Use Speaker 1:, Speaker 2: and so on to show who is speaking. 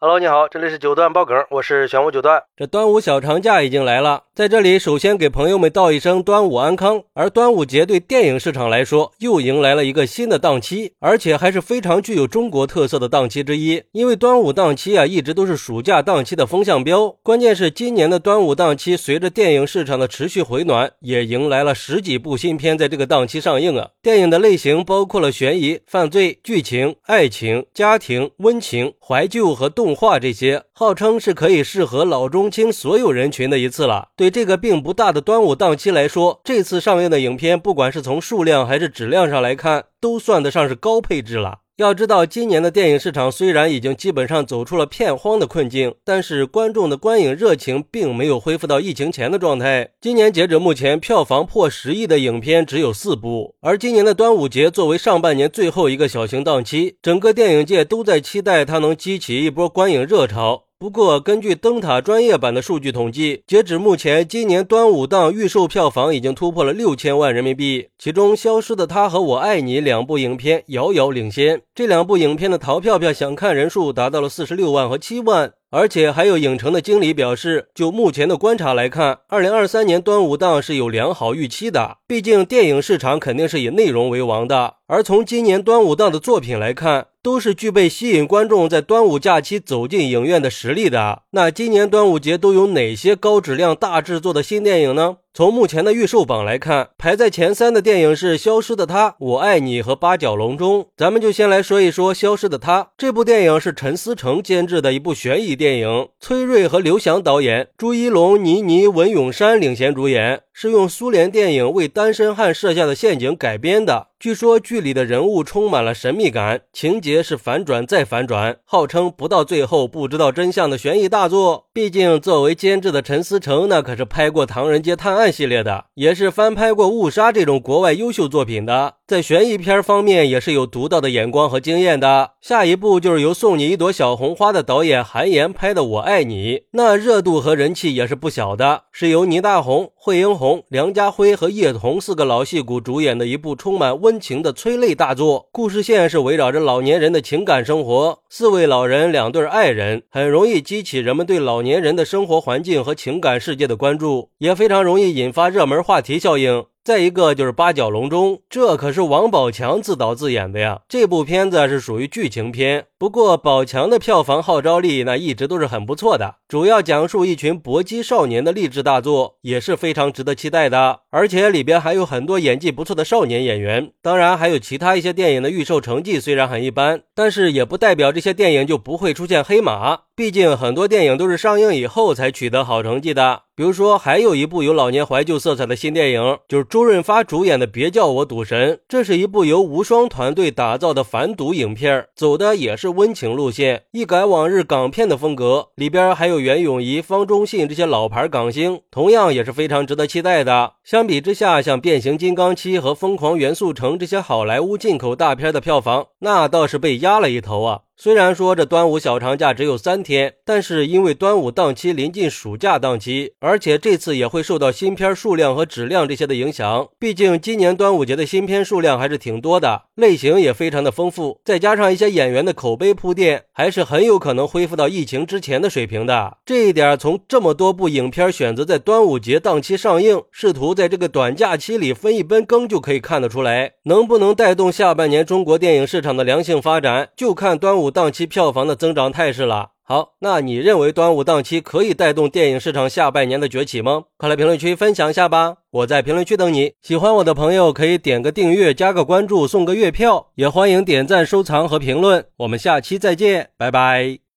Speaker 1: Hello，你好，这里是九段爆梗，我是玄武九段。这端午小长假已经来了，在这里首先给朋友们道一声端午安康。而端午节对电影市场来说，又迎来了一个新的档期，而且还是非常具有中国特色的档期之一。因为端午档期啊，一直都是暑假档期的风向标。关键是今年的端午档期，随着电影市场的持续回暖，也迎来了十几部新片在这个档期上映啊。电影的类型包括了悬疑、犯罪、剧情、爱情、家庭、温情、怀旧和动。画这些号称是可以适合老中青所有人群的一次了。对这个并不大的端午档期来说，这次上映的影片，不管是从数量还是质量上来看，都算得上是高配置了。要知道，今年的电影市场虽然已经基本上走出了片荒的困境，但是观众的观影热情并没有恢复到疫情前的状态。今年截止目前，票房破十亿的影片只有四部。而今年的端午节作为上半年最后一个小型档期，整个电影界都在期待它能激起一波观影热潮。不过，根据灯塔专业版的数据统计，截止目前，今年端午档预售票房已经突破了六千万人民币。其中，《消失的她》和《我爱你》两部影片遥遥领先。这两部影片的淘票票想看人数达到了四十六万和七万。而且还有影城的经理表示，就目前的观察来看，二零二三年端午档是有良好预期的。毕竟电影市场肯定是以内容为王的。而从今年端午档的作品来看，都是具备吸引观众在端午假期走进影院的实力的。那今年端午节都有哪些高质量大制作的新电影呢？从目前的预售榜来看，排在前三的电影是《消失的她》《我爱你》和《八角笼中》。咱们就先来说一说《消失的她》这部电影，是陈思诚监制的一部悬疑电影，崔瑞和刘翔导演，朱一龙、倪妮、文咏珊领衔主演，是用苏联电影为单身汉设下的陷阱改编的。据说剧里的人物充满了神秘感，情节是反转再反转，号称不到最后不知道真相的悬疑大作。毕竟作为监制的陈思诚，那可是拍过《唐人街探案》系列的，也是翻拍过《误杀》这种国外优秀作品的，在悬疑片方面也是有独到的眼光和经验的。下一部就是由送你一朵小红花的导演韩延拍的《我爱你》，那热度和人气也是不小的，是由倪大红、惠英红、梁家辉和叶童四个老戏骨主演的一部充满温。温情的催泪大作，故事线是围绕着老年人的情感生活。四位老人，两对爱人，很容易激起人们对老年人的生活环境和情感世界的关注，也非常容易引发热门话题效应。再一个就是八角笼中，这可是王宝强自导自演的呀。这部片子是属于剧情片，不过宝强的票房号召力那一直都是很不错的。主要讲述一群搏击少年的励志大作，也是非常值得期待的。而且里边还有很多演技不错的少年演员。当然还有其他一些电影的预售成绩虽然很一般，但是也不代表这些电影就不会出现黑马。毕竟很多电影都是上映以后才取得好成绩的。比如说，还有一部有老年怀旧色彩的新电影，就是周润发主演的《别叫我赌神》。这是一部由无双团队打造的反赌影片，走的也是温情路线，一改往日港片的风格。里边还有袁咏仪、方中信这些老牌港星，同样也是非常值得期待的。相比之下，像《变形金刚七》和《疯狂元素城》这些好莱坞进口大片的票房，那倒是被压了一头啊。虽然说这端午小长假只有三天，但是因为端午档期临近暑假档期，而且这次也会受到新片数量和质量这些的影响。毕竟今年端午节的新片数量还是挺多的，类型也非常的丰富，再加上一些演员的口碑铺垫，还是很有可能恢复到疫情之前的水平的。这一点从这么多部影片选择在端午节档期上映，试图在这个短假期里分一杯羹就可以看得出来。能不能带动下半年中国电影市场的良性发展，就看端午。档期票房的增长态势了。好，那你认为端午档期可以带动电影市场下半年的崛起吗？快来评论区分享一下吧！我在评论区等你。喜欢我的朋友可以点个订阅、加个关注、送个月票，也欢迎点赞、收藏和评论。我们下期再见，拜拜。